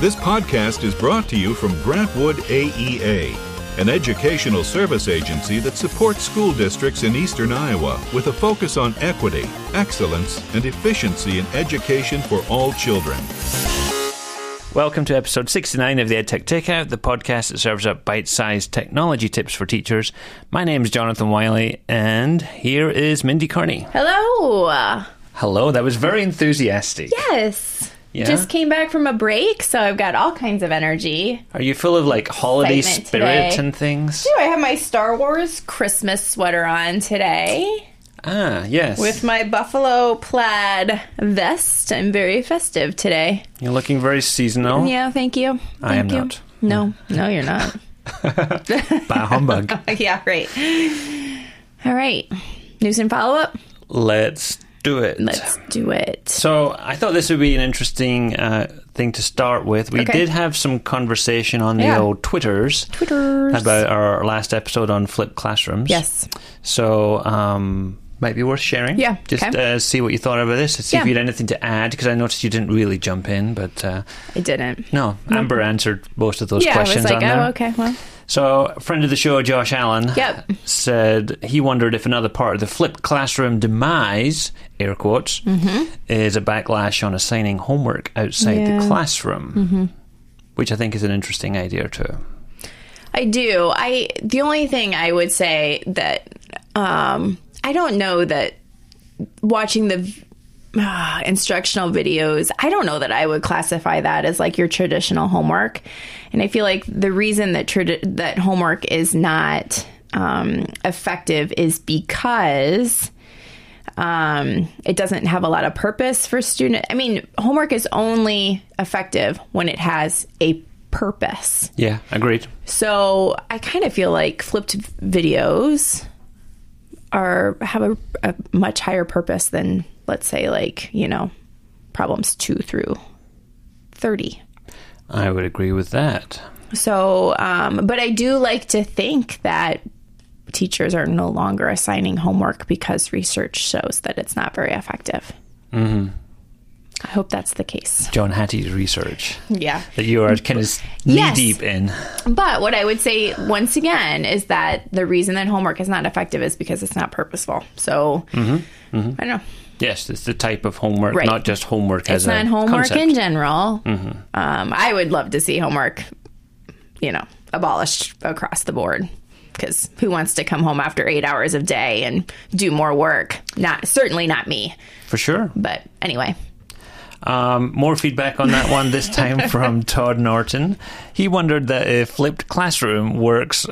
This podcast is brought to you from Grant Wood AEA, an educational service agency that supports school districts in eastern Iowa with a focus on equity, excellence, and efficiency in education for all children. Welcome to episode 69 of the EdTech Takeout, the podcast that serves up bite sized technology tips for teachers. My name is Jonathan Wylie, and here is Mindy Cairney. Hello. Hello, that was very enthusiastic. Yes. Yeah? Just came back from a break, so I've got all kinds of energy. Are you full of like holiday Excitement spirit today. and things? Do I have my Star Wars Christmas sweater on today Ah, yes. with my buffalo plaid vest? I'm very festive today. You're looking very seasonal. Yeah, thank you. I am Thank you. not. No, no, you're not. Bah humbug. yeah, right. All right. News and follow up? Let's do it. Let's do it. So I thought this would be an interesting uh, thing to start with. We Okay. did have some conversation on the Yeah. old Twitters, Twitters. about our last episode on flipped classrooms. Yes. So um, might be worth sharing. Yeah, Just okay. uh, see what you thought about this. See if you had anything to add because I noticed you didn't really jump in, but uh, I didn't. no, Amber answered most of those Yeah, I questions was like, on there. oh, okay, well. So, a friend of the show, Josh Allen, Yep. said he wondered if another part of the flipped classroom demise, air quotes, is a backlash on assigning homework outside Mm-hmm. Yeah. Mm-hmm. the classroom, which I think is an interesting idea too. I do. I the only thing I would say that um, I don't know that watching the uh, instructional videos, I don't know that I would classify that as like your traditional homework. And I feel like the reason that tradi- that homework is not um, effective is because um, it doesn't have a lot of purpose for student. I mean, homework is only effective when it has a purpose. Yeah, agreed. So I kind of feel like flipped videos are have a, a much higher purpose than let's say like you know problems two through thirty. I would agree with that. So, um, but I do like to think that teachers are no longer assigning homework because research shows that it's not very effective. Mm-hmm. I hope that's the case. John Hattie's research Yeah. that you are kind of knee Yes. deep in. But what I would say once again is that the reason that homework is not effective is because it's not purposeful. So I don't know. Yes, it's the type of homework, Right. not just homework as It's not a homework concept. in general. Um, I would love to see homework, you know, abolished across the board. Because who wants to come home after eight hours of day and do more work? Not certainly not me. For sure. But anyway, Um, more feedback on that one, this time from Todd Norton. He wondered that if flipped classroom works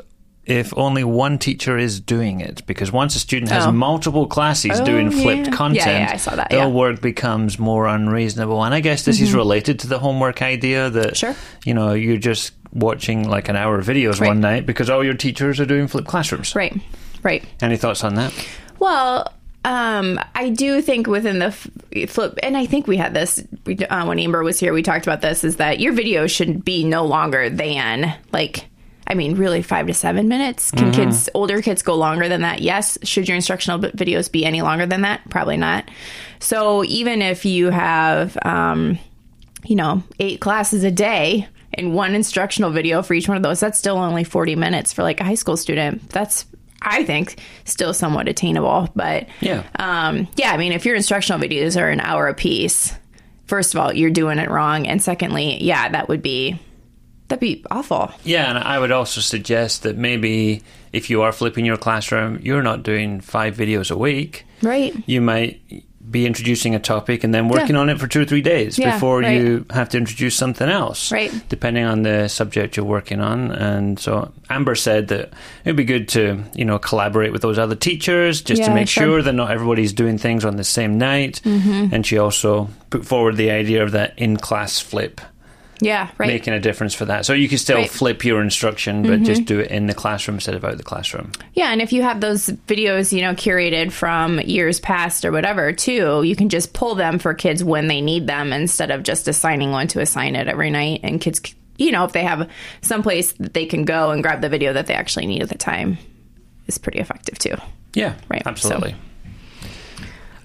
if only one teacher is doing it. Because once a student has Oh. multiple classes Oh, doing flipped yeah. content, Yeah, yeah, I saw that, their. Mm-hmm. work becomes more unreasonable. And I guess this is related to the homework idea that, Sure. you know, you're just watching like an hour of videos Right. one night because all your teachers are doing flipped classrooms. right, right. Any thoughts on that? Well, um, I do think within the f- flip, and I think we had this uh, when Amber was here. We talked about this: is that your video should be no longer than like. I mean, really, five to seven minutes. Can kids, older kids, go longer than that? Yes. Should your instructional videos be any longer than that? Probably not. So even if you have, um, you know, eight classes a day and one instructional video for each one of those, that's still only 40 minutes for like a high school student. That's, I think, still somewhat attainable. But Yeah. um, yeah, I mean, if your instructional videos are an hour apiece, first of all, you're doing it wrong. And secondly, yeah, that would be, that'd be awful. Yeah, and I would also suggest that maybe if you are flipping your classroom, you're not doing five videos a week. Right. You might be introducing a topic and then working Yeah. on it for two or three days Yeah, before right. you have to introduce something else. Right. Depending on the subject you're working on. And so Amber said that it'd be good to, you know, collaborate with those other teachers just to make sure. Mm-hmm. sure that not everybody's doing things on the same night. And she also put forward the idea of that in class flip. Yeah. Right. making a difference for that. So you can still Right. Mm-hmm. flip your instruction, but just do it in the classroom instead of out the classroom. Yeah, and if you have those videos, you know, curated from years past or whatever, too, you can just pull them for kids when they need them instead of just assigning one to assign it every night. And kids, you know, if they have someplace that they can go and grab the video that they actually need at the time, is pretty effective too. Yeah, Right, absolutely.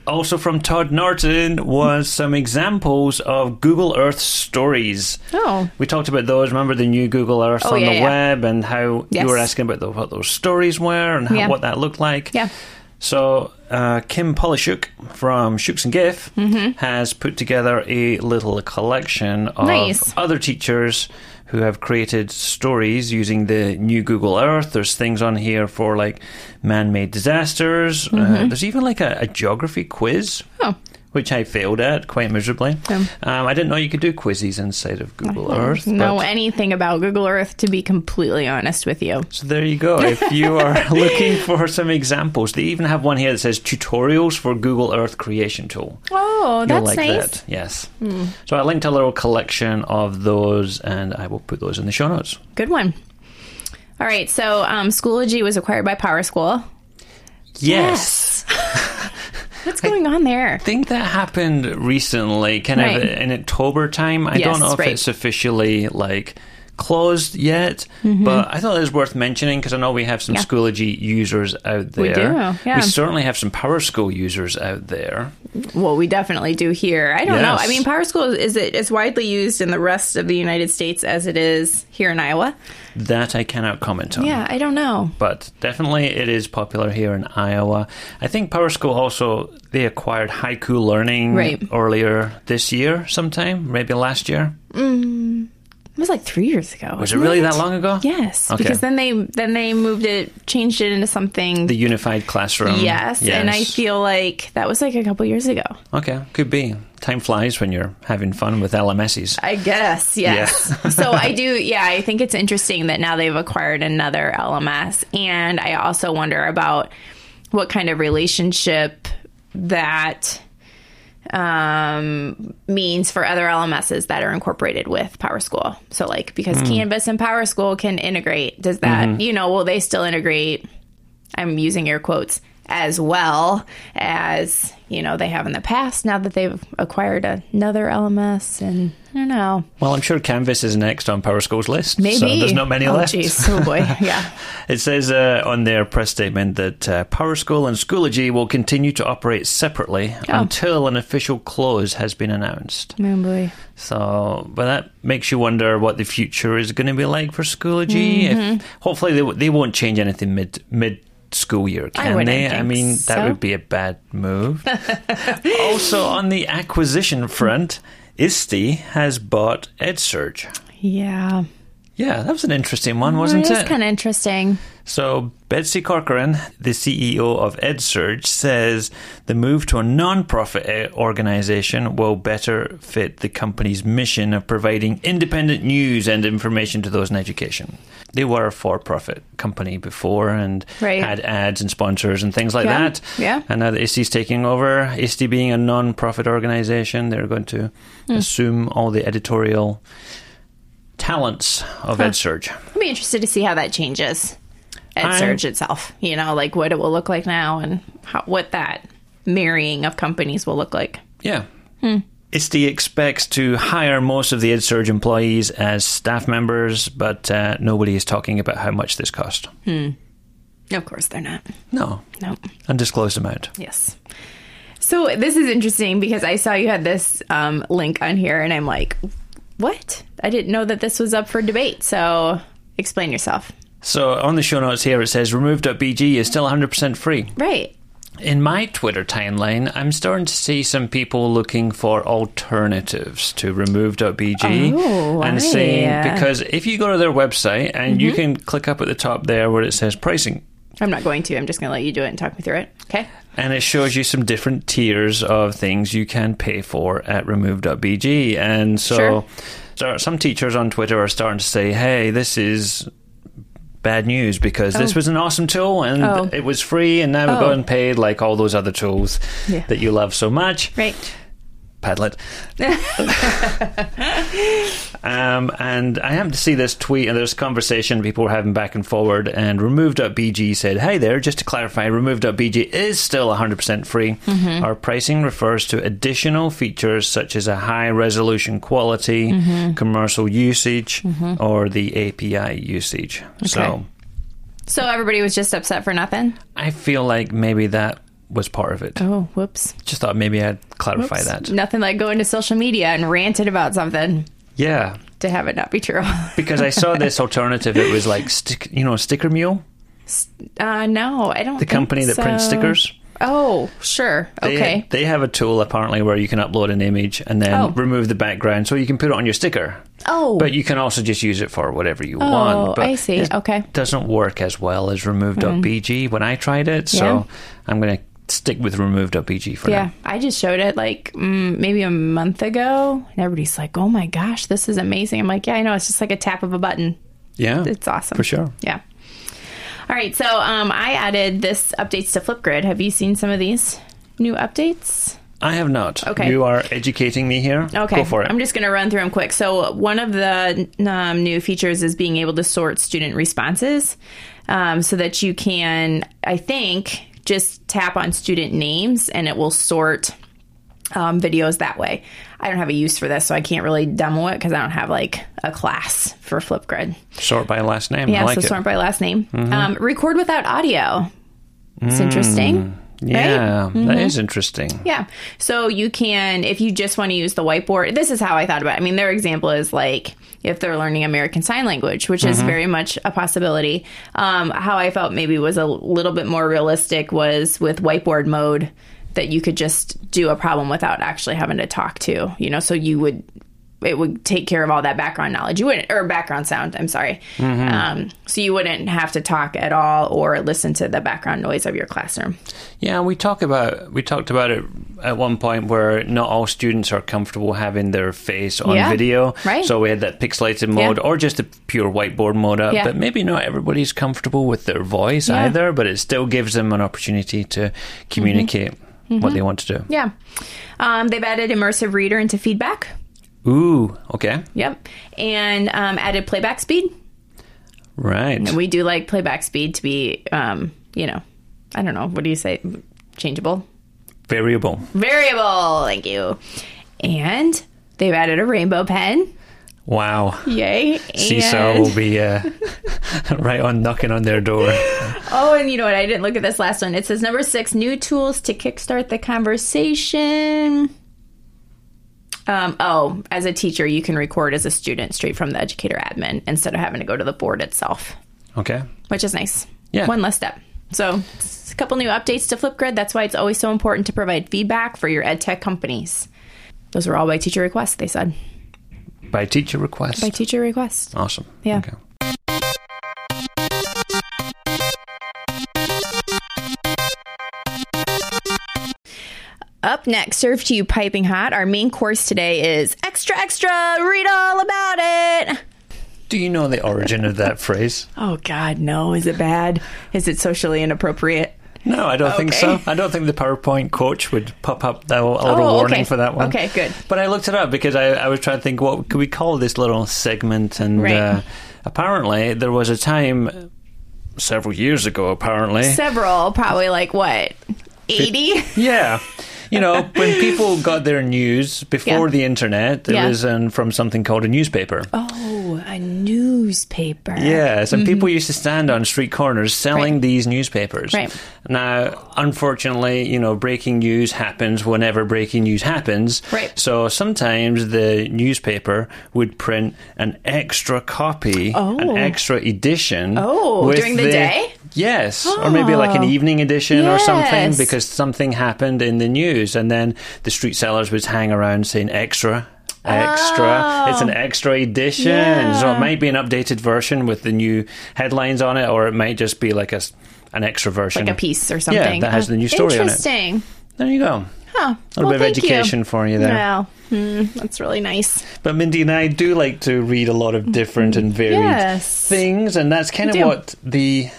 Also from Todd Norton was some examples of Google Earth stories. Oh. We talked about those. Remember the new Google Earth Oh, on yeah, the yeah. web and how Yes. you were asking about the, what those stories were and how, Yeah. what that looked like. Yeah. So uh, Kim Pollishuke from Shukes and GIF Mm-hmm. has put together a little collection of Nice. other teachers who have created stories using the new Google Earth. There's things on here for like man-made disasters. Uh, there's even like a, a geography quiz. Mm-hmm. Oh. Which I failed at quite miserably. Yeah. Um, I didn't know you could do quizzes inside of Google Earth. know but- anything about Google Earth, to be completely honest with you. so there you go. If you are looking for some examples, they even have one here that says tutorials for Google Earth creation tool. Oh, You'll that's like nice. That. Yes. So I linked a little collection of those and I will put those in the show notes. Good one. All right, so um, Schoology was acquired by PowerSchool. Yes. What's going on there? I think that happened recently, kind Right. of in October time. I Yes, don't know if right. it's officially like closed yet, but I thought it was worth mentioning because I know we have some Mm-hmm. Yeah. Schoology users out there. We do, yeah. We certainly have some PowerSchool users out there. Well, we definitely do here. I don't know. I mean, PowerSchool is it as widely used in the rest of the United States as it is here in Iowa? That I cannot comment on. Yeah, I don't know. but definitely it is popular here in Iowa. I think PowerSchool also they acquired Haiku Learning Right. earlier this year, sometime maybe last year. It was like three years ago. Was it really that long ago? Yes, Okay. because then they then they moved it, changed it into something. The unified classroom. yes, and I feel like that was like a couple years ago. okay, could be. Time flies when you're having fun with LMSs. I guess, yes. so I do, yeah, I think it's interesting that now they've acquired another LMS. And I also wonder about what kind of relationship that um, means for other LMSs that are incorporated with PowerSchool. So, like, because Canvas and PowerSchool can integrate, does that, you know, will they still integrate? I'm using air quotes as well as you know they have in the past now that they've acquired another LMS and I don't know Well, I'm sure Canvas is next on PowerSchool's list. maybe So there's not many oh, left. jeez. oh boy yeah It says uh, on their press statement that uh, PowerSchool and Schoology will continue to operate separately Oh. until an official close has been announced. oh boy So, but that makes you wonder what the future is going to be like for Schoology. Mm-hmm. If, hopefully, they, they won't change anything mid mid school year, can wouldn't they? I mean, that so. would be a bad move. also, on the acquisition front, ISTE has bought EdSurge. yeah Yeah, that was an interesting one, wasn't it it? It is kind of interesting So, Betsy Corcoran, the CEO of EdSurge, says the move to a non-profit organization will better fit the company's mission of providing independent news and information to those in education. They were a for-profit company before and Right. had ads and sponsors and things like Yeah, that. yeah. And now that ISTE's taking over, ISTE being a non-profit organization, they're going to Hmm. assume all the editorial talents of EdSurge. I'd be interested to see how that changes at I'm- Surge itself you know like what it will look like now and how, what that marrying of companies will look like Yeah. ISTE expects to hire most of the EdSurge employees as staff members, but uh, nobody is talking about how much this cost. No, of course they're not No, no undisclosed amount. Yes. So this is interesting because I saw you had this um, link on here, and I'm like, what? I didn't know that this was up for debate. So explain yourself. So on the show notes here, it says remove.bg is still 100% free. Right. In my Twitter timeline, I'm starting to see some people looking for alternatives to remove.bg Oh, and saying because if you go to their website and you mm-hmm. can click up at the top there where it says pricing, I'm not going to. I'm just going to let you do it and talk me through it. Okay. And it shows you some different tiers of things you can pay for at remove.bg. And so, Sure. so some teachers on Twitter are starting to say, hey, this is bad news because this Oh. was an awesome tool and Oh. it was free and now we're Oh. going paid like all those other tools Yeah. that you love so much. Right. Padlet. um, and I happened to see this tweet, and there's a conversation people were having back and forward. And remove.bg said, Hey there, just to clarify, remove.bg is still 100% free. Mm-hmm. Our pricing refers to additional features such as a high resolution quality, mm-hmm. commercial usage, mm-hmm. or the API usage. So So everybody was just upset for nothing. I feel like maybe that was part of it. Oh, whoops. Just thought maybe I'd clarify Whoops. that. Nothing like going to social media and ranting about something Yeah, to have it not be true. because I saw this alternative. It was like stick, you know, Sticker Mule, uh, no, I don't. the company that prints stickers. Oh, sure. They, Okay. They have a tool apparently where you can upload an image and then Oh. remove the background, so you can put it on your sticker. oh, But you can also just use it for whatever you want. But I see. It Okay. doesn't work as well as remove.bg when I tried it, so Yeah. I'm going to stick with remove.bg for now. yeah. now. I just showed it like mm, maybe a month ago, and everybody's like, "Oh my gosh, this is amazing!" I'm like, "Yeah, I know. It's just like a tap of a button. Yeah. It's awesome For sure. Yeah. All right, so um, I added this updates to Flipgrid. Have you seen some of these new updates? I have not. Okay. You are educating me here. Okay, Go for it. I'm just going to run through them quick. So, one of the um, new features is being able to sort student responses um, so that you can, I think, just tap on student names and it will sort um, videos that way. I don't have a use for this, so I can't really demo it because I don't have like a class for Flipgrid. Sort by last name. Yeah, like so it. Mm-hmm. sort by last name. Um, record without audio. It's interesting. Yeah, Mm-hmm. that is interesting. Yeah. So you can, if you just want to use the whiteboard, this is how I thought about it. I mean, their example is like if they're learning American Sign Language, which is very much a possibility. Um, how I felt maybe was a little bit more realistic was with whiteboard mode that you could just do a problem without actually having to talk to, you know, so you would. It would take care of all that background knowledge. You wouldn't, or background sound. I'm sorry. Um, so you wouldn't have to talk at all or listen to the background noise of your classroom. Yeah, we talk about we talked about it at one point where not all students are comfortable having their face on Yeah, video. right. So we had that pixelated mode Yeah. or just the pure whiteboard mode up. Yeah. But maybe not everybody's comfortable with their voice either, but it still gives them an opportunity to communicate Mm-hmm. what they want to do. Yeah. Um, they've added immersive reader into feedback. Ooh, okay. Yep. And um, added playback speed. Right. And we do like playback speed to be, um, you know, I don't know. What do you say? Changeable? Variable. Variable. Thank you. And they've added a rainbow pen. Wow. Yay. Seesaw And- will be uh, right on knocking on their door. Oh, and you know what? I didn't look at this last one. It says number six new tools to kickstart the conversation. Um, oh, as a teacher, you can record as a student straight from the educator admin instead of having to go to the board itself, Okay. which is nice. Yeah. One less step. So, a couple new updates to Flipgrid. That's why it's always so important to provide feedback for your ed tech companies. Those were all by teacher request, they said. By teacher request. By teacher request. awesome. Yeah. Okay. Up next, served to you piping hot. Our main course today is extra, extra, read all about it. Do you know the origin of that phrase? Oh, God, no. Is it bad? Is it socially inappropriate? No, I don't think so. I don't think the PowerPoint coach would pop up that, a little Oh, warning okay. for that one. Okay, good. But I looked it up because I, I was trying to think what could we call this little segment, and Right. uh, apparently there was a time several years ago. Apparently, Several, probably like what, 80? yeah. You know, when people got their news before Yeah. the internet, it Yeah. was um, from something called a newspaper. Oh, a newspaper. Yes, and people used to stand on street corners selling Mm-hmm. Right. these newspapers. Right. Now, unfortunately, you know, breaking news happens whenever breaking news happens. Right. So sometimes the newspaper would print an extra copy, an Oh. extra edition. Oh, during the day? Yes, or maybe like an Oh. evening edition or something because something happened in the news, and then the street sellers would hang around saying extra. Extra. It's an extra edition. So Oh. It might be an updated version with the new headlines on it, or it might just be like a, an extra version. Like a piece or something. that has the new story on it. Interesting. There you go. Huh. A little bit of education for you there. Well, hmm, that's really nice. But Mindy and I do like to read a lot of different and varied Yes. things, and that's kind of do. what the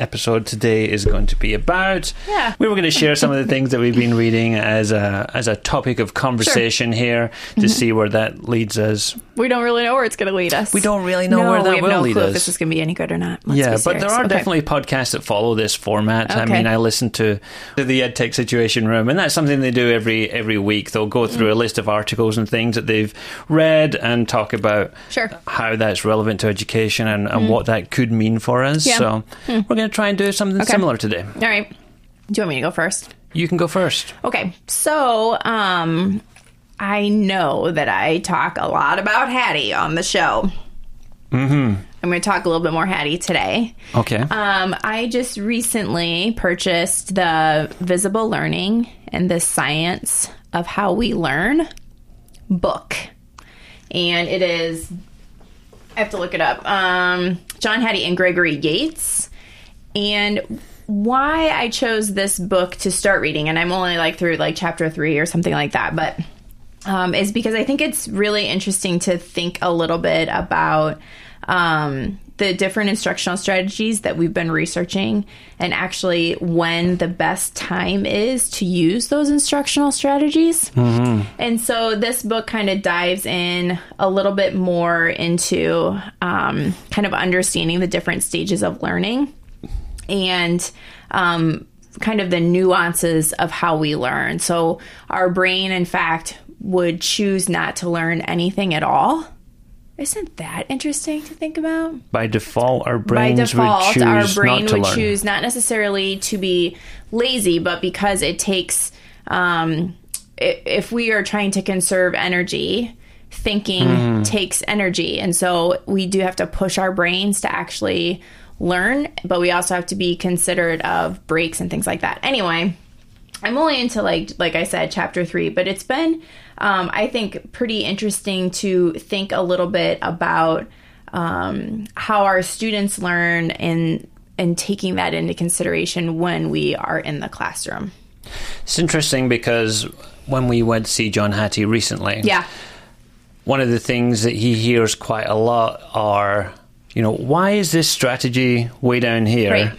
episode today is going to be about. Yeah. We were going to share some of the things that we've been reading as a as a topic of conversation here to Mm-hmm. see where that leads us. We don't really know where it's going to lead us. We don't really know no, where that we have will no lead clue us. if this is going to be any good or not. Let's yeah, but there are Okay. definitely podcasts that follow this format. I mean, I listen to the EdTech Situation Room, and that's something they do every every week. They'll go through a Mm. list of articles and things that they've read and talk about Sure. Mm. how that's relevant to education and, and what that could mean for us. Yeah. So we're going to try and do something similar today. All right. Do you want me to go first? You can go first. Okay, so um, I know that I talk a lot about Hattie on the show. Mm-hmm. I'm going to talk a little bit more Hattie today. Okay. Um, I just recently purchased the Visible Learning and the Science of How We Learn book. And it is, I have to look it up, um, John Hattie and Gregory Yates. And why I chose this book to start reading, and I'm only like through like chapter three or something like that, but um, is because I think it's really interesting to think a little bit about um, the different instructional strategies that we've been researching and actually when the best time is to use those instructional strategies. And so this book kind of dives in a little bit more into um, kind of understanding the different stages of learning and um, kind of the nuances of how we learn. So, our brain, in fact, would choose not to learn anything at all. Isn't that interesting to think about? By default, our By brains default, would choose our brain not to would learn. choose not necessarily to be lazy, but because it takes, um, if we are trying to conserve energy, thinking Hmm. takes energy. And so we do have to push our brains to actually learn, but we also have to be considerate of breaks and things like that. Anyway, I'm only into like like I said, chapter three, but it's been um, I think pretty interesting to think a little bit about um, how our students learn and and taking that into consideration when we are in the classroom. It's interesting because when we went to see John Hattie recently, Yeah. one of the things that he hears quite a lot are, you know, why is this strategy way down here? Right.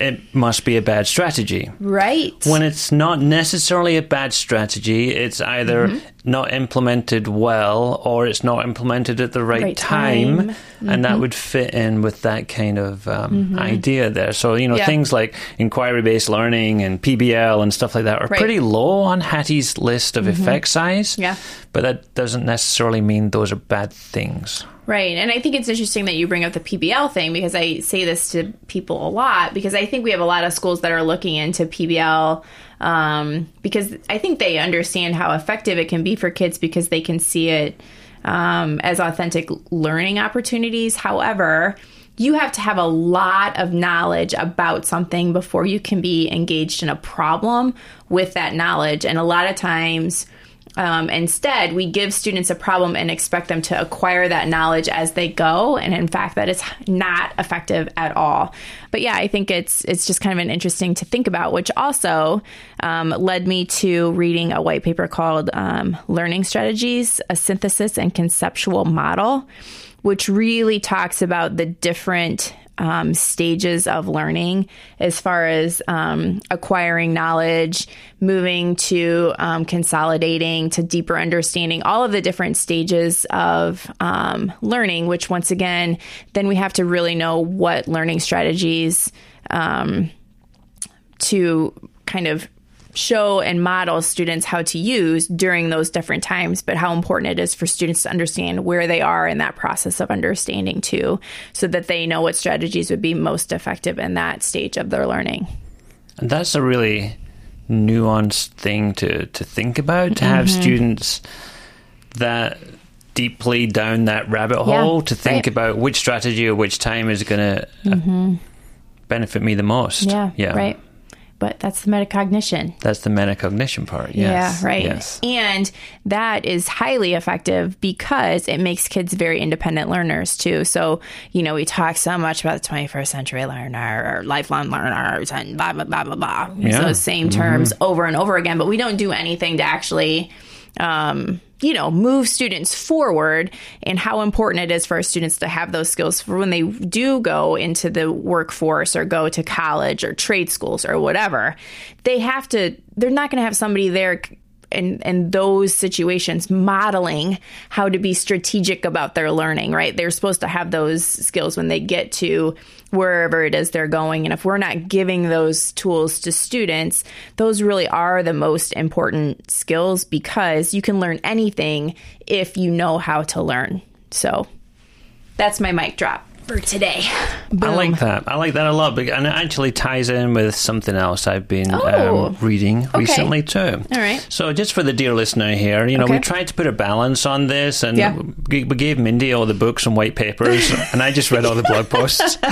It must be a bad strategy. Right. When it's not necessarily a bad strategy, it's either Mm-hmm. not implemented well or it's not implemented at the right, Right time. time. Mm-hmm. And that would fit in with that kind of um, idea there. So, you know, Yeah. things like inquiry based learning and PBL and stuff like that are Right. pretty low on Hattie's list of effect size. Yeah. But that doesn't necessarily mean those are bad things. Right. And I think it's interesting that you bring up the PBL thing because I say this to people a lot because I think we have a lot of schools that are looking into PBL um, because I think they understand how effective it can be for kids because they can see it um, as authentic learning opportunities. However, you have to have a lot of knowledge about something before you can be engaged in a problem with that knowledge. And a lot of times, um, instead, we give students a problem and expect them to acquire that knowledge as they go, and in fact, that is not effective at all. But yeah, I think it's it's just kind of an interesting to think about, which also um, led me to reading a white paper called um, "Learning Strategies: A Synthesis and Conceptual Model," which really talks about the different um, stages of learning as far as um, acquiring knowledge, moving to um, consolidating to deeper understanding, all of the different stages of um, learning, which once again, then we have to really know what learning strategies um, to kind of show and model students how to use during those different times, but how important it is for students to understand where they are in that process of understanding too, so that they know what strategies would be most effective in that stage of their learning. And that's a really nuanced thing to, to think about, to have Mm-hmm. students that deeply down that rabbit hole to think right. about which strategy or which time is going to benefit me the most. Mm-hmm. Yeah, right. But that's the metacognition. That's the metacognition part. Yes. Yeah, right. Yes. And that is highly effective because it makes kids very independent learners too. So, you know, we talk so much about the 21st century learner or lifelong learners and blah, blah, blah, blah, blah. Yeah. those same terms over and over again, but we don't do anything to actually, um, you know, move students forward and how important it is for our students to have those skills for when they do go into the workforce or go to college or trade schools or whatever. They have to, they're not going to have somebody there in, in those situations modeling how to be strategic about their learning, right? They're supposed to have those skills when they get to wherever it is they're going. And if we're not giving those tools to students, those really are the most important skills because you can learn anything if you know how to learn. So that's my mic drop. For today. I like that. I like that a lot, and it actually ties in with something else I've been Oh. um, reading recently too. All right. So, just for the dear listener here, you know, we tried to put a balance on this, and Yeah. we, we gave Mindy all the books and white papers, and I just read all the blog posts.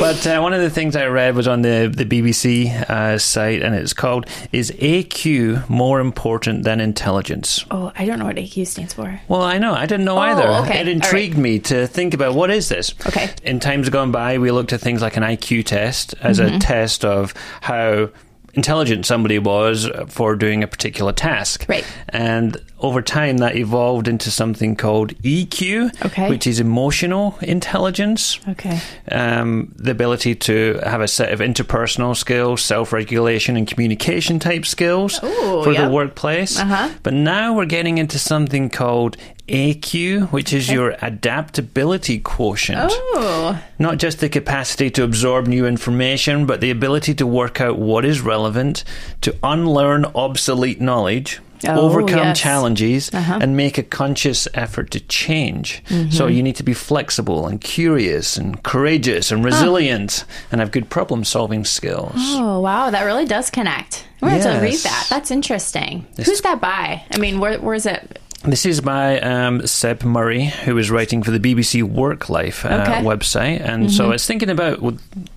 but uh, one of the things I read was on the the BBC uh, site, and it's called "Is AQ more important than intelligence?" Oh, I don't know what AQ stands for. Well, I know. I didn't know Oh, either. okay. It intrigued me to think about what is this. Okay. In times gone by, we looked at things like an IQ test as Mm-hmm. a test of how intelligent somebody was for doing a particular task. Right. And over time, that evolved into something called EQ, Okay. which is emotional intelligence. Okay. Um, the ability to have a set of interpersonal skills, self regulation, and communication type skills Ooh, for yep. the workplace. Uh-huh. But now we're getting into something called AQ, which is your adaptability quotient. Oh, Not just the capacity to absorb new information, but the ability to work out what is relevant, to unlearn obsolete knowledge. Oh, overcome yes. challenges Uh-huh. Mm-hmm. and make a conscious effort to change. So you need to be flexible and curious and courageous and resilient and have good problem solving skills. oh, wow! That really does connect. We're going to read that. That's interesting. Who's that by? I mean, where, where's it? This is by um, Seb Murray, who is writing for the BBC Work Life uh, Okay. Mm-hmm. website, and so it's thinking about,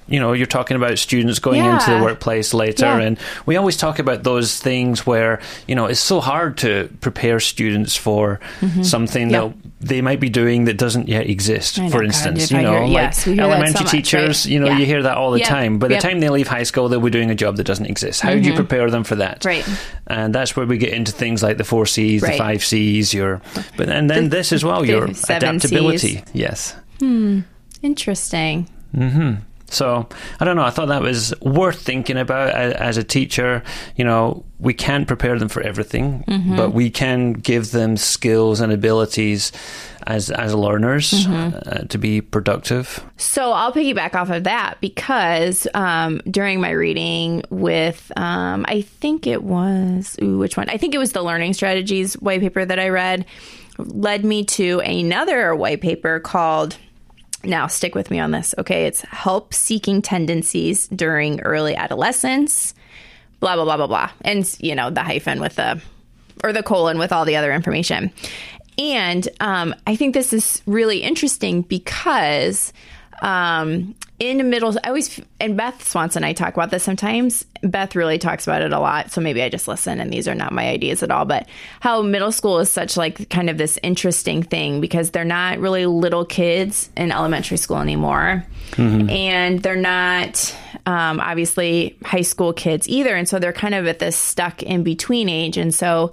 you know, you're talking about students going into the workplace later, Yeah. and we always talk about those things where you know it's so hard to prepare students for something Mm-hmm. Yeah. that they might be doing that doesn't yet exist. Know, For instance, you know, hear- like yes, we hear that so elementary much, teachers, right? you know, Yeah. you hear that all the Yeah. time. By the Yep. time they leave high school, they'll be doing a job that doesn't exist. How do you prepare them for that? Mm-hmm. Right. And that's where we get into things like the four C's, the five C's, your, but and then The- this as well, your adaptability. Cs. Yes. Interesting. So I don't know. I thought that was worth thinking about as a teacher. You know, we can't prepare them for everything, Mm-hmm. but we can give them skills and abilities as as learners Mm-hmm. uh, to be productive. So I'll piggyback off of that because um, during my reading with, um, I think it was, ooh, which one? I think it was the Learning Strategies white paper that I read, led me to another white paper called. Now, stick with me on this, okay? It's help seeking tendencies during early adolescence, blah, blah, blah, blah, blah. And, you know, the hyphen with the, or the colon with all the other information. And um, I think this is really interesting because um, in middle, I always, and Beth Swanson, I talk about this sometimes. Beth really talks about it a lot. So maybe I just listen and these are not my ideas at all. But how middle school is such like kind of this interesting thing because they're not really little kids in elementary school anymore. And they're not um, obviously high school kids either. And so they're kind of at this stuck in between age. And so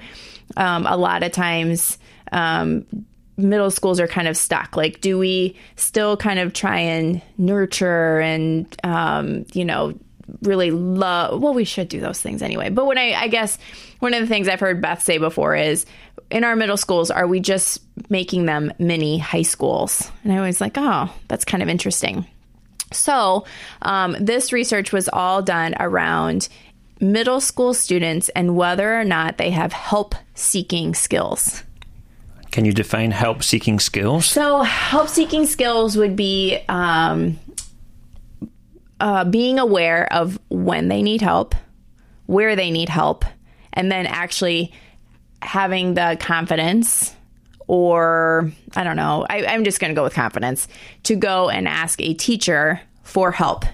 um, a lot of times, um, middle schools are kind of stuck. Like, do we still kind of try and nurture and, um, you know, really love? Well, we should do those things anyway. But when I, I guess one of the things I've heard Beth say before is in our middle schools, are we just making them mini high schools? And I was like, oh, that's kind of interesting. So, um, this research was all done around middle school students and whether or not they have help seeking skills. Can you define help seeking skills? So, help seeking skills would be um, uh, being aware of when they need help, where they need help, and then actually having the confidence or I don't know, I, I'm just going to go with confidence to go and ask a teacher for help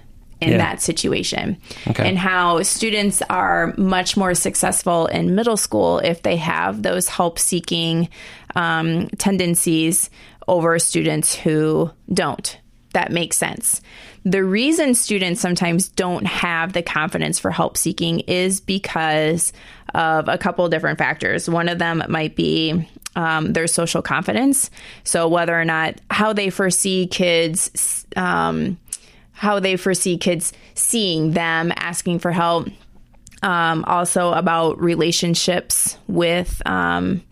in Yeah. that situation. Okay. And how students are much more successful in middle school if they have those help seeking um, tendencies over students who don't. That makes sense. The reason students sometimes don't have the confidence for help seeking is because of a couple different factors. One of them might be um, their social confidence. So, whether or not how they foresee kids, um, how they foresee kids seeing them, asking for help. Um, also, about relationships with um,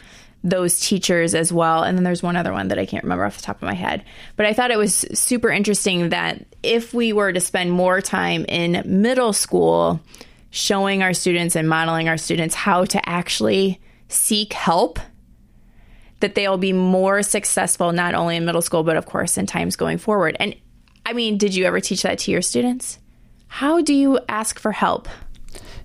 those teachers as well. And then there's one other one that I can't remember off the top of my head. But I thought it was super interesting that if we were to spend more time in middle school showing our students and modeling our students how to actually seek help, that they'll be more successful not only in middle school but of course in times going forward. And I mean, did you ever teach that to your students? How do you ask for help?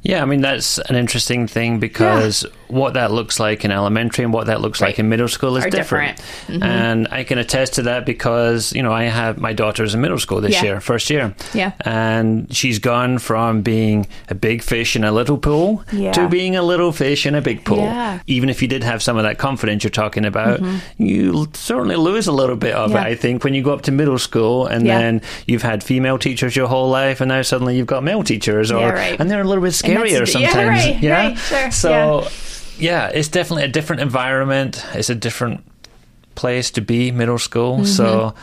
Yeah, I mean that's an interesting thing because yeah. What that looks like in elementary and what that looks right. like in middle school is Are different. different. Mm-hmm. And I can attest to that because, you know, I have my daughter's in middle school this Yeah. year, first year. Yeah. And she's gone from being a big fish in a little pool Yeah. to being a little fish in a big pool. Yeah. Even if you did have some of that confidence you're talking about, you certainly lose a little bit of Mm-hmm. It, I think, when you go up to middle school and then you've had female teachers your whole life and now suddenly you've got male teachers or Yeah, right. and they're a little bit scarier yeah, sometimes. right, yeah, right, sure, So, yeah. it's definitely a different environment. It's a different place to be middle school. Mm-hmm. So,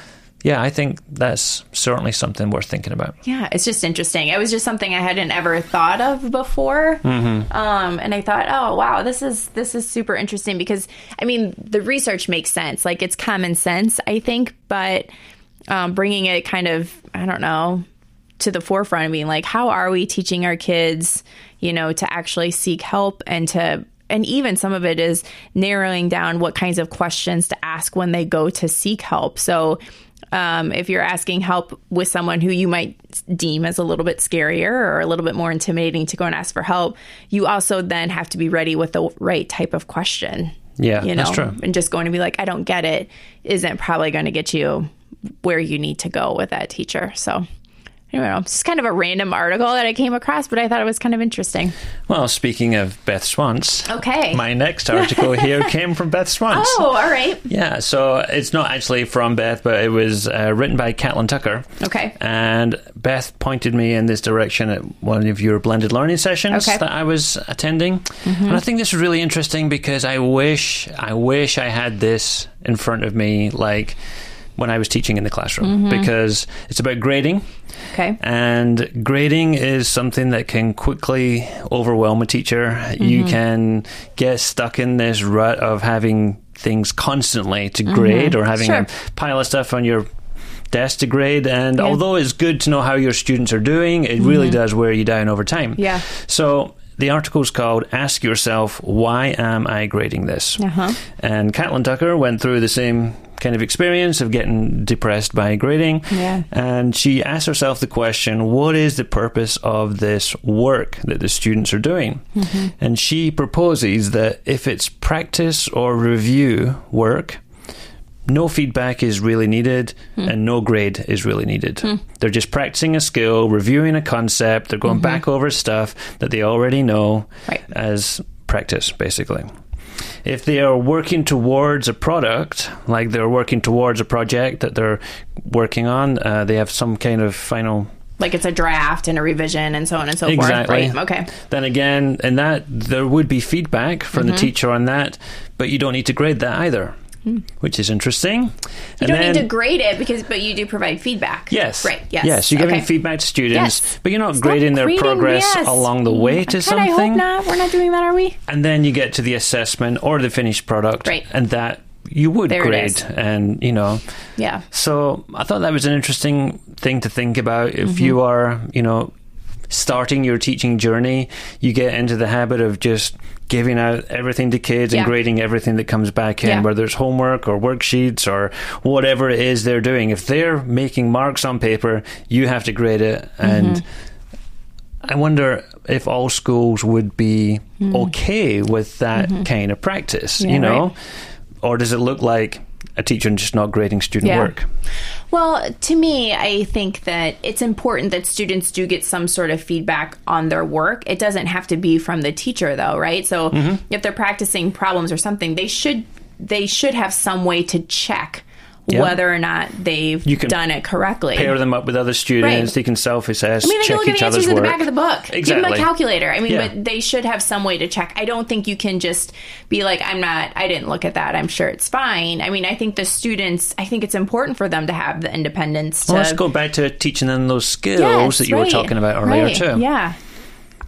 yeah, I think that's certainly something worth thinking about. Yeah, it's just interesting. It was just something I hadn't ever thought of before, Mm-hmm. um, and I thought, oh wow, this is this is super interesting because I mean the research makes sense, like it's common sense, I think, but um, bringing it kind of, I don't know, to the forefront of being like, how are we teaching our kids, you know, to actually seek help and to and even some of it is narrowing down what kinds of questions to ask when they go to seek help. So um, if you're asking help with someone who you might deem as a little bit scarier or a little bit more intimidating to go and ask for help, you also then have to be ready with the right type of question. Yeah, you know, that's true. and just going to be like, I don't get it, isn't probably going to get you where you need to go with that teacher. So. I don't know. It's just kind of a random article that I came across, but I thought it was kind of interesting. Well, speaking of Beth Swanson, Okay. my next article here came from Beth Swanson. Oh, all right. Yeah, so it's not actually from Beth, but it was uh, written by Catlin Tucker. Okay. And Beth pointed me in this direction at one of your blended learning sessions Okay. Mm-hmm. that I was attending. And I think this is really interesting because I wish I wish I had this in front of me like when I was teaching in the classroom Mm-hmm. because it's about grading. Okay. And grading is something that can quickly overwhelm a teacher. Mm-hmm. You can get stuck in this rut of having things constantly to grade or having Mm-hmm. Sure. a pile of stuff on your desk to grade. And although it's good to know how your students are doing, it really does wear you down over time. Mm-hmm. Yeah. So the article's called Ask Yourself, Why Am I Grading This? Uh-huh. And Catlin Tucker went through the same kind of experience of getting depressed by grading. Yeah. And she asked herself the question, what is the purpose of this work that the students are doing? Mm-hmm. And she proposes that if it's practice or review work, no feedback is really needed Hmm. and no grade is really needed. They're just practicing a skill, reviewing a concept, they're going back over stuff that they already know Mm-hmm. Right. as practice, basically. If they are working towards a product, like they're working towards a project that they're working on, uh, they have some kind of final Like it's a draft and a revision and so on and so Exactly. forth. Right. Okay. then again, and that there would be feedback from Mm-hmm. the teacher on that, but you don't need to grade that either, which is interesting. You don't need to grade it because, but you do provide feedback. Yes. Right. Yes. Yes. You're giving Okay. feedback to students, Yes. but you're not Stop grading their grading, progress yes. along the way to God, something. I hope not. We're not doing that, are we? And then you get to the assessment or the finished product, Right. and that you would There grade, and you know. Yeah. So I thought that was an interesting thing to think about. If Mm-hmm. you are, you know, starting your teaching journey, you get into the habit of just giving out everything to kids Yeah. and grading everything that comes back in, Yeah. whether it's homework or worksheets or whatever it is they're doing. If they're making marks on paper, you have to grade it. And Mm-hmm. I wonder if all schools would be okay with that kind of practice, Mm-hmm. Yeah, you know? right. Or does it look like a teacher and just not grading student Yeah. work? Well, to me, I think that it's important that students do get some sort of feedback on their work. It doesn't have to be from the teacher though, right? So Mm-hmm. if they're practicing problems or something, they should they should have some way to check Yeah. whether or not they've You can done it correctly. pair them up with other students. Right. They can self-assess, I mean, they check can look at the answers at work. the back of the book. Give Exactly. them a calculator. I mean, Yeah. but they should have some way to check. I don't think you can just be like, I'm not, I didn't look at that. I'm sure it's fine. I mean, I think the students, I think it's important for them to have the independence to. Let's go back to teaching them those skills Yes, that you were talking about earlier right, too. Yeah.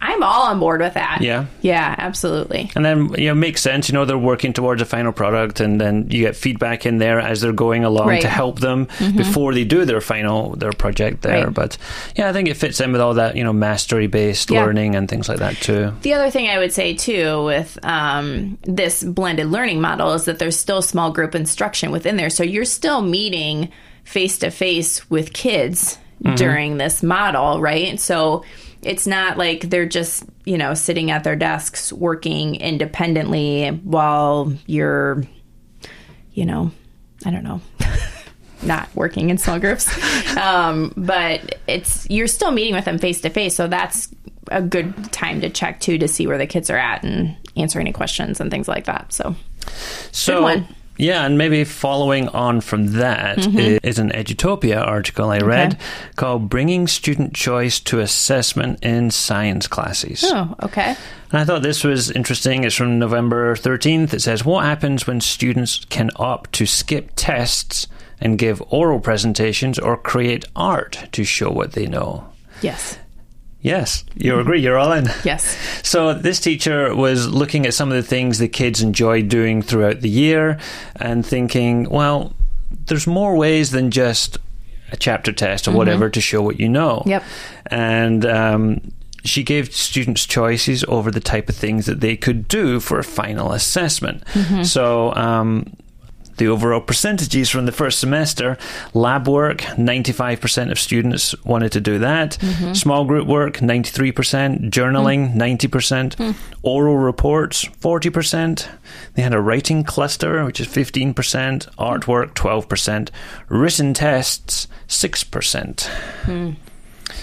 I'm all on board with that. Yeah. Yeah, absolutely. And then you know, it makes sense. You know, they're working towards a final product, and then you get feedback in there as they're going along Right. to help them before they do their final their project there. Right. But yeah, I think it fits in with all that you know mastery based Yeah. learning and things like that too. The other thing I would say too with um, this blended learning model is that there's still small group instruction within there. So you're still meeting face to face with kids during this model, right? So it's not like they're just, you know, sitting at their desks working independently while you're, you know, I don't know. not working in small groups. Um, but it's you're still meeting with them face to face, so that's a good time to check too to see where the kids are at and answer any questions and things like that. So So. Yeah, and maybe following on from that Mm-hmm. is an Edutopia article I read called "Bringing Student Choice to Assessment in Science Classes." oh, okay. And I thought this was interesting. It's from November 13th. It says, What happens when students can opt to skip tests and give oral presentations or create art to show what they know? Yes. Yes, you agree. You're all in. Yes. So this teacher was looking at some of the things the kids enjoyed doing throughout the year and thinking, well, there's more ways than just a chapter test or whatever to show what you know. Yep. And um, she gave students choices over the type of things that they could do for a final assessment. So um, the overall percentages from the first semester. Lab work 95% of students wanted to do that. Mm-hmm. Small group work 93% journaling mm. 90% mm. oral reports 40% they had a writing cluster which is 15% artwork 12% written tests 6%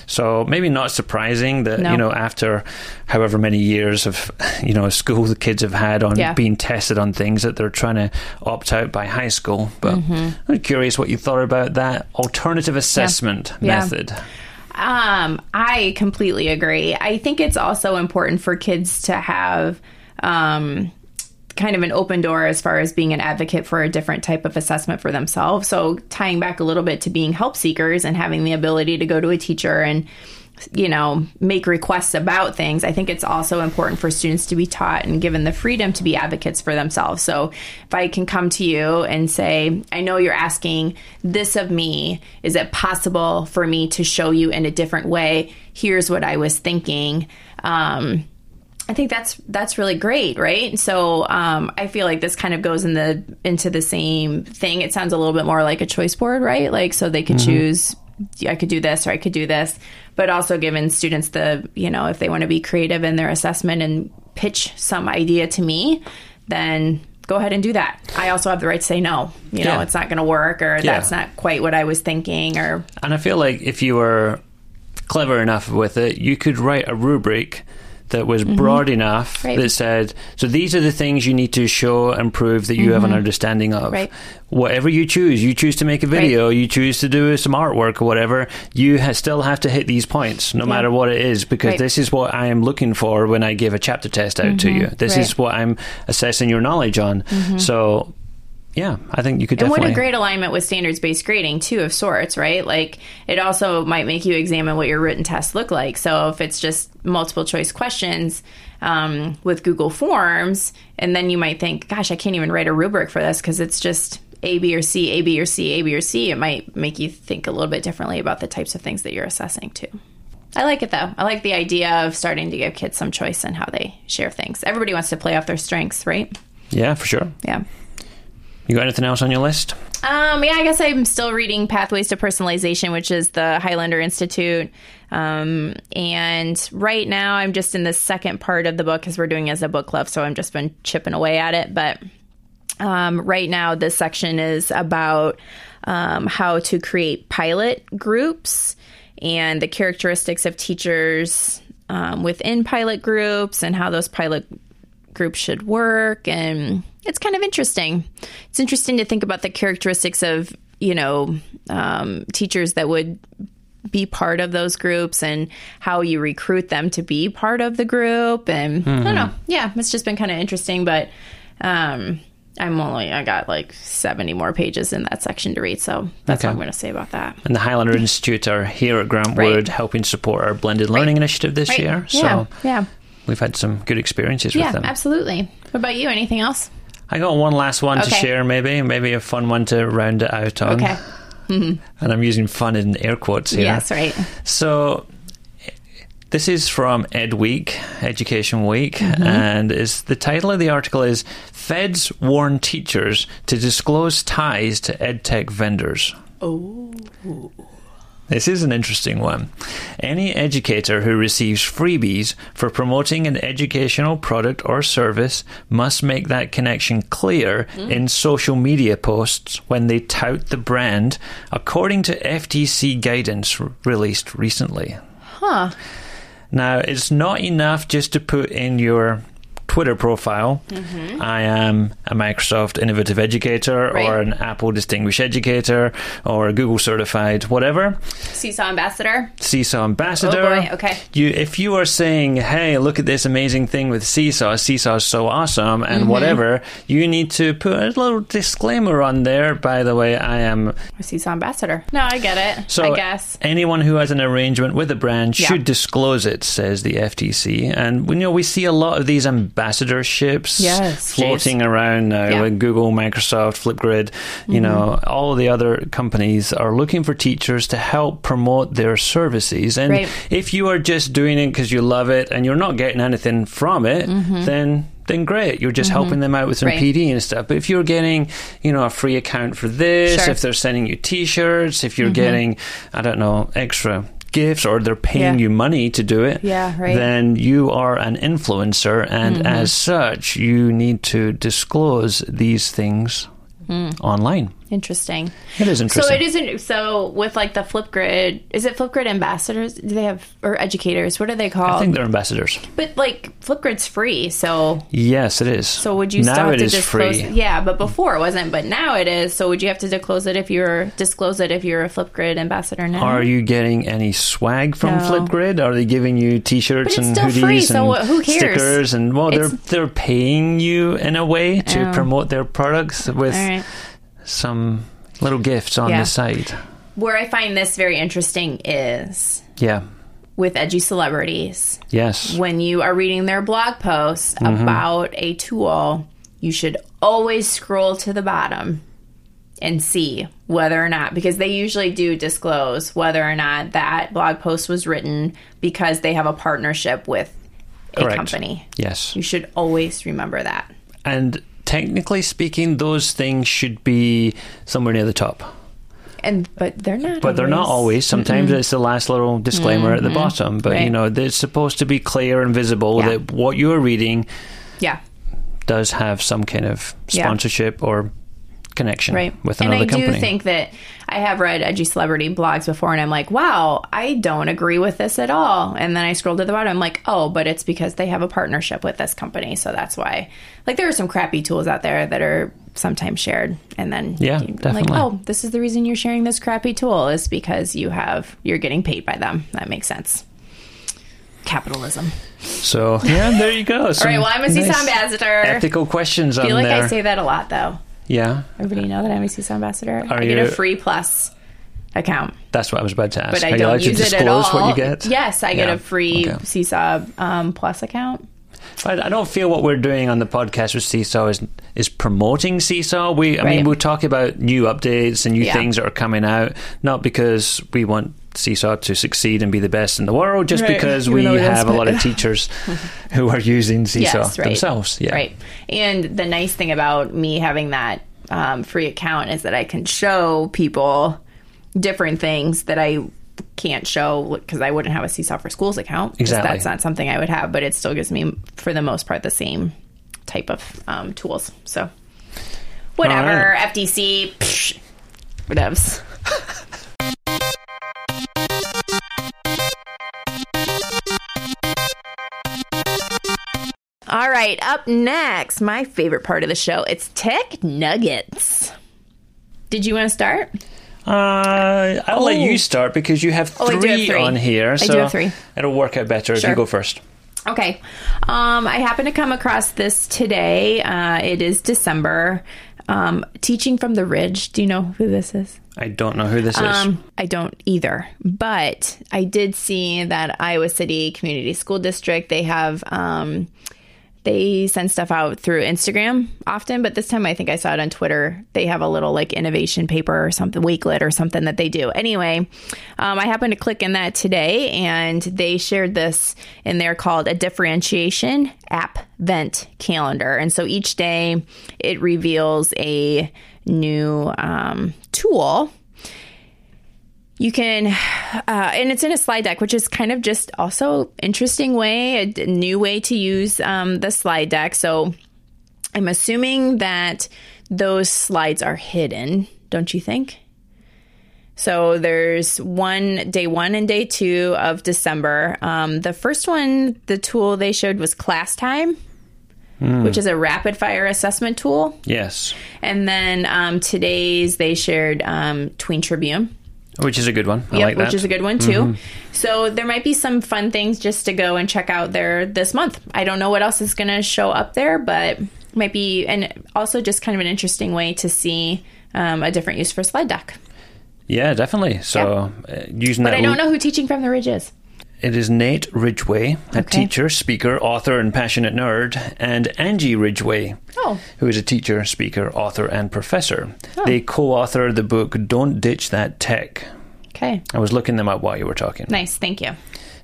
so maybe not surprising that No. you know after however many years of you know school the kids have had on Yeah. being tested on things that they're trying to opt out by high school. But Mm-hmm. I'm curious what you thought about that alternative assessment Yeah. method. Um, I completely agree. I think it's also important for kids to have um, kind of an open door as far as being an advocate for a different type of assessment for themselves. So tying back a little bit to being help seekers and having the ability to go to a teacher and you know make requests about things i think it's also important for students to be taught and given the freedom to be advocates for themselves. So if i can come to you and say i know you're asking this of me. Is it possible for me to show you in a different way? Here's what i was thinking. Um, I think that's that's really great, right? So um, I feel like this kind of goes in the into the same thing. It sounds a little bit more like a choice board, right? Like so they could choose. I could do this or I could do this, but also giving students the you know if they want to be creative in their assessment and pitch some idea to me, then go ahead and do that. I also have the right to say no. You know, Yeah. it's not going to work, or Yeah. that's not quite what I was thinking, or And I feel like if you were clever enough with it, you could write a rubric that was broad enough Mm-hmm. Right. that said, so these are the things you need to show and prove that you have an understanding of. Mm-hmm. Right. Whatever you choose, you choose to make a video, you choose to do some artwork or whatever, you ha- still have to hit these points no matter what it is because Right. Mm-hmm. this is what I am looking for when I give a chapter test out to you. This is what I'm assessing your knowledge on. So, yeah, I think you could And definitely. what a great alignment with standards based grading, too, of sorts, right? Like, it also might make you examine what your written tests look like. So, if it's just multiple choice questions um, with Google Forms, and then you might think, gosh, I can't even write a rubric for this because it's just A, B, or C, A, B, or C, A, B, or C, it might make you think a little bit differently about the types of things that you're assessing, too. I like it though. I like the idea of starting to give kids some choice in how they share things. Everybody wants to play off their strengths, right? yeah, for sure. Yeah. You got anything else on your list? Um, yeah, I guess I'm still reading Pathways to Personalization, which is the Highlander Institute. Um, and right now I'm just in the second part of the book because we're doing as a book club, so I've just been chipping away at it. But um, right now, this section is about um, how to create pilot groups and the characteristics of teachers um, within pilot groups and how those pilot groups should work and it's kind of interesting it's interesting to think about the characteristics of you know um, teachers that would be part of those groups and how you recruit them to be part of the group and i don't know yeah it's just been kind of interesting but um, I'm only I got like 70 more pages in that section to read, so that's Okay. what I'm going to say about that. And the Highlander Institute are here at Grant Right. Wood helping support our blended learning initiative this Right. year. Yeah, So yeah, we've had some good experiences yeah, with them. absolutely. What about you? Anything else? I got one last one to share, maybe, maybe a fun one to round it out on. Okay. And I'm using fun in air quotes here. Yes, right. So this is from Ed Week, Education Week, Mm-hmm. and is the title of the article is Feds warn teachers to disclose ties to edtech vendors. Oh. This is an interesting one. Any educator who receives freebies for promoting an educational product or service must make that connection clear hmm. in social media posts when they tout the brand, according to FTC guidance r- released recently. Huh. Now, it's not enough just to put in your Twitter profile, I am a Microsoft Innovative Educator Right. or an Apple Distinguished Educator or a Google Certified, whatever. Seesaw Ambassador. Seesaw Ambassador. Oh, boy, okay. You, if you are saying, "Hey, look at this amazing thing with Seesaw. Seesaw is so awesome," Mm-hmm. and whatever, you need to put a little disclaimer on there. By the way, I am. A Seesaw Ambassador. No, I get it. So I guess. anyone who has an arrangement with a brand Yeah. should disclose it, says the FTC. And we you know we see a lot of these ambassadorships Yes, floating around now Yeah. with Google, Microsoft, Flipgrid. You know, all the other companies are looking for teachers to help promote their services. And Right. if you are just doing it because you love it and you're not getting anything from it, then then great. You're just helping them out with some Mm-hmm. Right. PD and stuff. But if you're getting, you know, a free account for this, Sure. Mm-hmm. if they're sending you T-shirts, if you're getting, I don't know, extra gifts, or they're paying Yeah. you money to do it, Yeah, right. Mm-hmm. then you are an influencer, and as such, you need to disclose these things online. Interesting. It is interesting. So it isn't. So with like the Flipgrid, is it Flipgrid ambassadors? Do they have or educators? What are they called? I think they're ambassadors. but like Flipgrid's free, so Yes, it is. so would you now still have it to is disclose? free. Yeah, but before it wasn't. But now it is. So would you have to disclose it if you're disclose it if you're a Flipgrid ambassador now? Are you getting any swag from No. Flipgrid? Are they giving you T-shirts and hoodies free, and so what- who cares? stickers? And well, they're they're paying you in a way to Oh. promote their products with All right. Some little gifts on Yeah. the side. Where I find this very interesting is Yeah. with edu-celebrities. Yes. when you are reading their blog posts Mm-hmm. about a tool, you should always scroll to the bottom and see whether or not, because they usually do disclose whether or not that blog post was written because they have a partnership with a company. Yes. You should always remember that. And technically speaking, those things should be somewhere near the top. And but they're not. But they're not always. Sometimes it's the last little disclaimer at the mm-hmm. bottom. But you know, it's supposed to be clear and visible Yeah. that what you are reading Yeah. does have some kind of Yeah. sponsorship or connection right with and i company. do think that i have read edu-celebrity blogs before and i'm like wow i don't agree with this at all and then i scroll to the bottom i'm like oh but it's because they have a partnership with this company so that's why like there are some crappy tools out there that are sometimes shared and then Yeah, definitely. like oh this is the reason you're sharing this crappy tool is because you have you're getting paid by them that makes sense capitalism So yeah, there you go. all right well i'm a Seesaw ambassador Ethical questions i feel like there. i say that a lot though yeah, Everybody know that I'm a Seesaw ambassador. Are I get a free plus account, that's what I was about to ask. but I you don't use it at all. what you get? Yes, I get Yeah. a free Okay. Seesaw um, plus account. I, don't feel what we're doing on the podcast with Seesaw is is promoting Seesaw. We, I mean, Right. we talk about new updates and new Yeah. things that are coming out, not because we want Seesaw to succeed and be the best in the world, just Right. because Even we though it is, have a lot of teachers who are using Seesaw yes, right. themselves. Yeah, Right. And the nice thing about me having that um, free account is that I can show people different things that I can't show because I wouldn't have a Seesaw for Schools account. 'cause Exactly. That's not something I would have, but it still gives me, for the most part, the same type of um, tools. So, whatever. right. FTC, psh, whatevs. All right, up next, my favorite part of the show. It's Tech Nuggets. Did you want to start? Uh, I'll let Oh. you start because you have Oh, I three, do have three. on here. I so do have three. It'll work out better if you go first. Okay. Um, I happened to come across this today. Uh, it is December. Um, Teaching from the Ridge. Do you know who this is? I don't know who this is. Um, I don't either, but I did see that Iowa City Community School District they have um, they send stuff out through Instagram often, but this time I think I saw it on Twitter. They have a little like innovation paper or something, Wakelet or something that they do. Anyway, um, I happened to click in that today, and they shared this in there called a differentiation app vent calendar, and so each day it reveals a new um, tool you can uh, and it's in a slide deck which is kind of just also interesting way a new way to use um, the slide deck. So i'm assuming that those slides are hidden don't you think? So there's one day one and day two of december. Um, the first one the tool they showed was Classtime which is a rapid fire assessment tool. Yes, and then um, today's they shared um, TweenTribune which is a good one. I Yep, like that. which is a good one too. So there might be some fun things just to go and check out there this month. I don't know what else is going to show up there, but might be, and also just kind of an interesting way to see um, a different use for slide deck. yeah, definitely. So uh, using But that, I don't know who Teaching from the Ridge is. It is Nate Ridgway, a Okay. teacher, speaker, author, and passionate nerd, and Angie Ridgway, Oh. who is a teacher, speaker, author, and professor. They co-authored the book "Don't Ditch That Tech." Okay, I was looking them up while you were talking. nice. Thank you.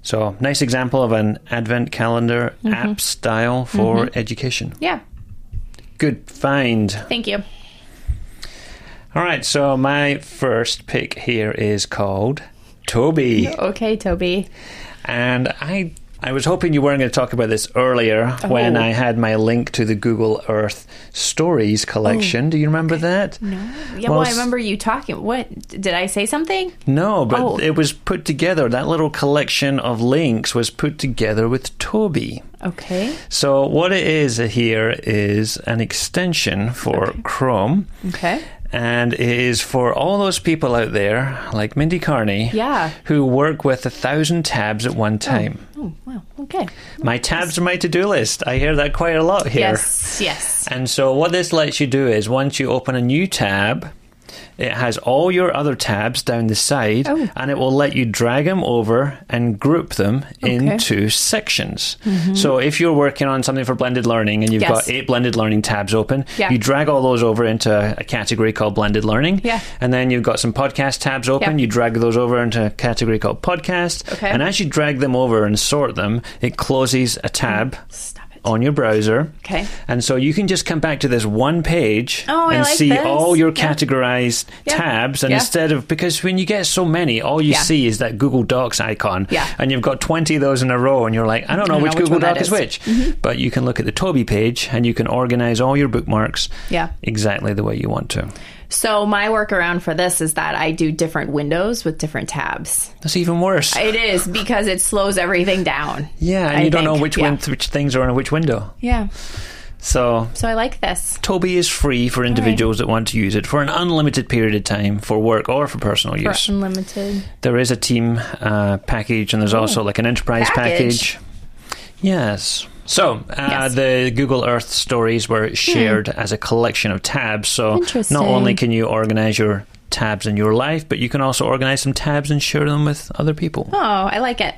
So, nice example of an advent calendar Mm-hmm. app style for education. Yeah, Good find. thank you. All right, so my first pick here is called Toby. Okay, Toby. And I I was hoping you weren't going to talk about this earlier when Oh. I had my link to the Google Earth Stories collection. Oh, Do you remember that? No. Yeah, Well, well, I remember you talking. What did I say something? No, but Oh. it was put together. That little collection of links was put together with Toby. Okay. So what it is here is an extension for Chrome. Okay. And it is for all those people out there, like Mindy Cairney, Yeah. who work with a thousand tabs at one oh. time. Oh, wow. Okay. My tabs are my to do list. I hear that quite a lot here. Yes. Yes. And so, what this lets you do is once you open a new tab, it has all your other tabs down the side, Oh. and it will let you drag them over and group them into sections. So, if you're working on something for blended learning and you've Mm-hmm. Yes. got eight blended learning tabs open, Yeah. you drag all those over into a category called blended learning. Yeah. And then you've got some podcast tabs open, Yeah. you drag those over into a category called podcast. Okay. And as you drag them over and sort them, it closes a tab Stop. On your browser. Okay. And so you can just come back to this one page Oh, and like see this. all your Yeah. categorized Yeah. tabs. And Yeah. instead of, because when you get so many, all you see is that Google Docs icon. Yeah. And you've got 20 of those in a row, and you're like, I don't know don't which know which Google Doc is is. Mm-hmm. which. But you can look at the Toby page and you can organize all your bookmarks Yeah. exactly the way you want to. So my workaround for this is that I do different windows with different tabs. That's even worse. It is because it slows everything down. yeah, and I you don't know which, yeah. win- which things are in which window. Yeah. So So I like this. Toby is free for individuals that want to use it for an unlimited period of time for work or for personal For use. unlimited. There is a team uh, package and there's also like an enterprise Package? package. Yes. So, uh, Yes. the Google Earth stories were shared as a collection of tabs. So, not only can you organize your tabs in your life, but you can also organize some tabs and share them with other people. Oh, I like it.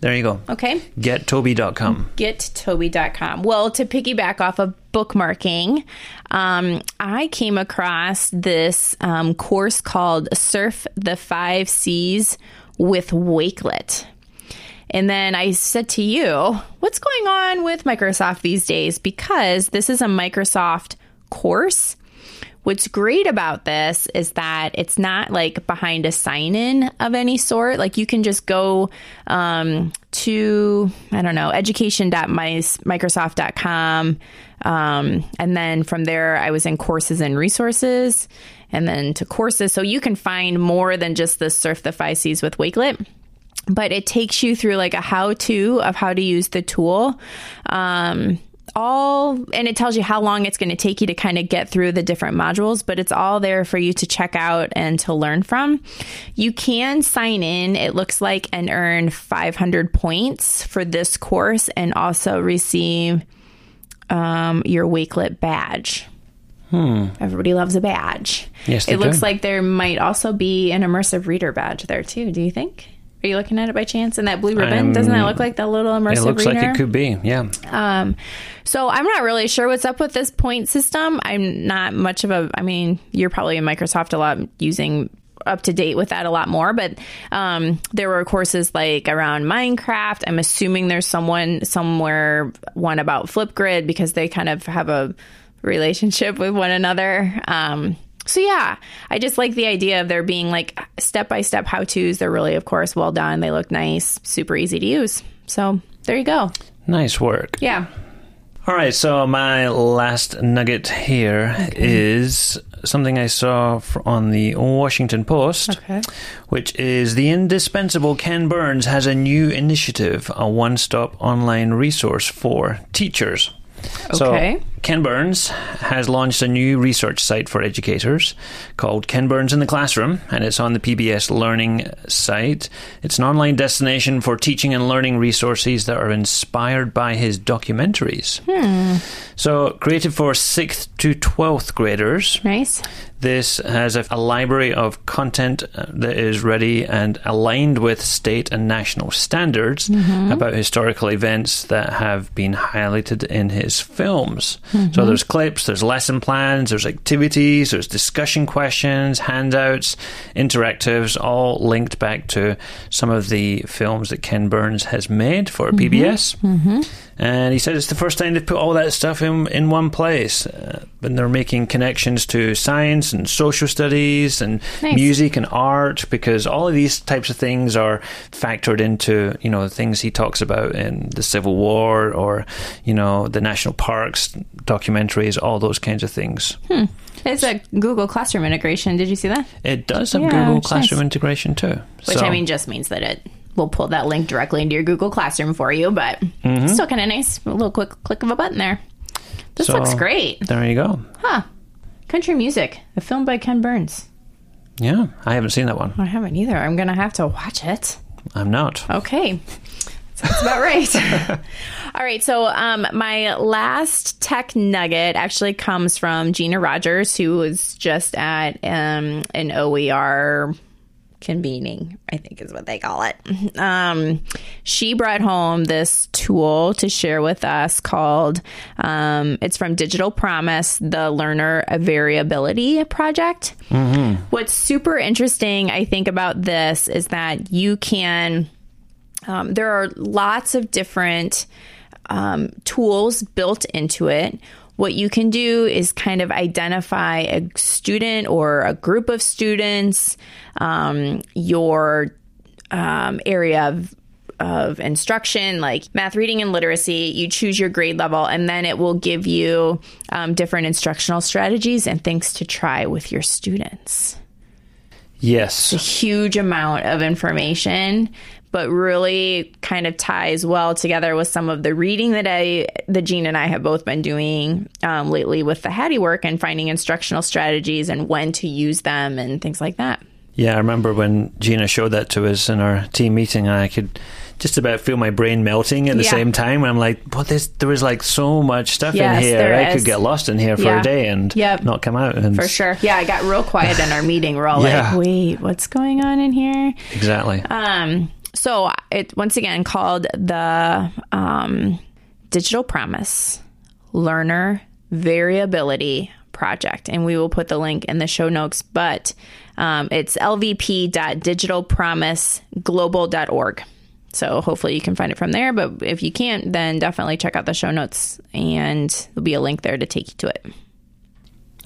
There you go. Okay. GetToby.com. gettoby.com. Well, to piggyback off of bookmarking, um, I came across this um, course called Surf the Five Seas with Wakelet. And then I said to you, what's going on with Microsoft these days? Because this is a Microsoft course. What's great about this is that it's not like behind a sign in of any sort. Like you can just go um, to, I don't know, education.microsoft.com. Um, and then from there, I was in courses and resources and then to courses. So you can find more than just the Surf the Five Seas with Wakelet but it takes you through like a how to of how to use the tool. Um, all, and it tells you how long it's going to take you to kind of get through the different modules, but it's all there for you to check out and to learn from. You can sign in, it looks like, and earn 500 points for this course and also receive um, your Wakelet badge. Hmm. Everybody loves a badge. Yes, it looks like there might also be an immersive reader badge there too. Do you think? Are you looking at it by chance? And that blue ribbon I'm- doesn't that look like the little immersive It looks reader? like it could be. Yeah. Um, so I'm not really sure what's up with this point system. I'm not much of a. I mean, you're probably in Microsoft a lot using up to date with that a lot more. But um, there were courses like around Minecraft. I'm assuming there's someone somewhere one about Flipgrid because they kind of have a relationship with one another. Um, so yeah, I just like the idea of there being like step by step how tos. They're really, of course, well done. They look nice, super easy to use. So there you go. Nice work. Yeah. All right, so my last nugget here is something I saw on the Washington Post, Okay. which is the indispensable Ken Burns has a new initiative, a one stop online resource for teachers. Okay. So, Ken Burns has launched a new research site for educators called Ken Burns in the Classroom, and it's on the PBS Learning site. It's an online destination for teaching and learning resources that are inspired by his documentaries. So, created for 6th to 12th graders, Nice. this has a, a library of content uh, that is ready and aligned with state and national standards about historical events that have been highlighted in his films. So mm-hmm. there's clips, there's lesson plans, there's activities, there's discussion questions, handouts, interactives, all linked back to some of the films that Ken Burns has made for mm-hmm. PBS. Mm-hmm. And he said it's the first time they've put all that stuff in in one place. Uh, and they're making connections to science and social studies and Nice. music and art because all of these types of things are factored into you know the things he talks about in the Civil War or you know the national parks documentaries, all those kinds of things. It's a Google Classroom integration. Did you see that? It does have Yeah, Google Classroom nice. integration too. Which So- I mean just means that it will pull that link directly into your Google Classroom for you, but it's still kind of nice. A little quick click of a button there. This So- looks great. there you go. Huh. Country Music, a film by Ken Burns. Yeah, I haven't seen that one. I haven't either. I'm going to have to watch it. I'm not. Okay. That's about right. All right. So, um, my last tech nugget actually comes from Gina Rogers, who was just at um, an OER convening, I think is what they call it. Um, she brought home this tool to share with us called, um, it's from Digital Promise, the Learner Variability Project. What's super interesting, I think, about this is that you can um, there are lots of different um, tools built into it. What you can do is kind of identify a student or a group of students, um, your um, area of of instruction, like math, reading, and literacy. You choose your grade level, and then it will give you um, different instructional strategies and things to try with your students Yes. A huge amount of information but really kind of ties well together with some of the reading that I, that Jean and I have both been doing um, lately with the Hattie work and finding instructional strategies and when to use them and things like that. Yeah, I remember when Gina showed that to us in our team meeting, and I could just about feel my brain melting at the Yeah. same time. And I'm like, "But this, there was like so much stuff Yes, in here. I is. could get lost in here for Yeah. a day and Yep. not come out." And For sure. Yeah, I got real quiet in our meeting. We're all Yeah. like, wait, what's going on in here? Exactly. Um, so it once again called the um, Digital Promise Learner Variability Project, and we will put the link in the show notes. But um, it's lvp.digitalpromiseglobal.org. So hopefully you can find it from there. But if you can't, then definitely check out the show notes, and there'll be a link there to take you to it.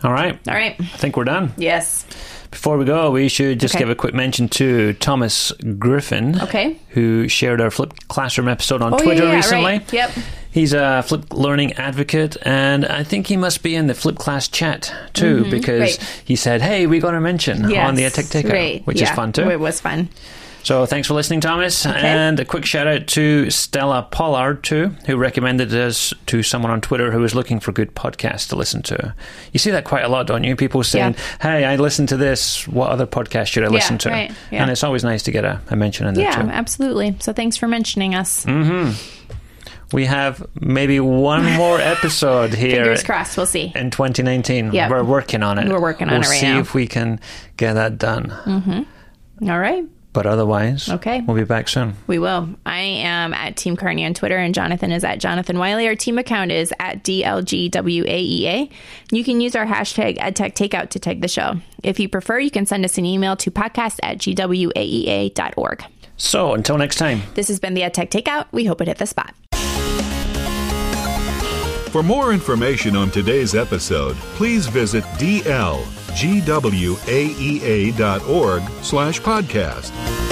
All right. All right. I think we're done. Yes. Before we go, we should just Okay. give a quick mention to Thomas Griffin, Okay. who shared our Flip Classroom episode on Oh, Twitter yeah, recently. right. Yep. He's a Flip Learning advocate, and I think he must be in the Flip Class chat too, because Mm-hmm. Right. he said, "Hey, we got a mention on the Yes, Tech Takeout," right. which is fun too. It was fun. So thanks for listening, Thomas. And a quick shout out to Stella Pollard, too, who recommended us to someone on Twitter who was looking for good podcasts to listen to. You see that quite a lot, don't you? People saying, Yeah. hey, I listened to this. What other podcast should I listen to? right, yeah. And it's always nice to get a, a mention in there, Yeah, too. absolutely. So thanks for mentioning us. Mm-hmm. We have maybe one more episode here. Fingers crossed. We'll see. in 2019. Yep. We're working on it. We're working on we'll it right see now. if we can get that done. Mm-hmm. All right. But otherwise, Okay. we'll be back soon. We will. I am at Team Cairney on Twitter, and Jonathan is at Jonathan Wylie. Our team account is at DLGWAEA. You can use our hashtag EdTechTakeout to tag the show. If you prefer, you can send us an email to podcast at GWAEA.org. So until next time. This has been the EdTech Takeout. We hope it hit the spot. For more information on today's episode, please visit dlgwaea.org slash podcast.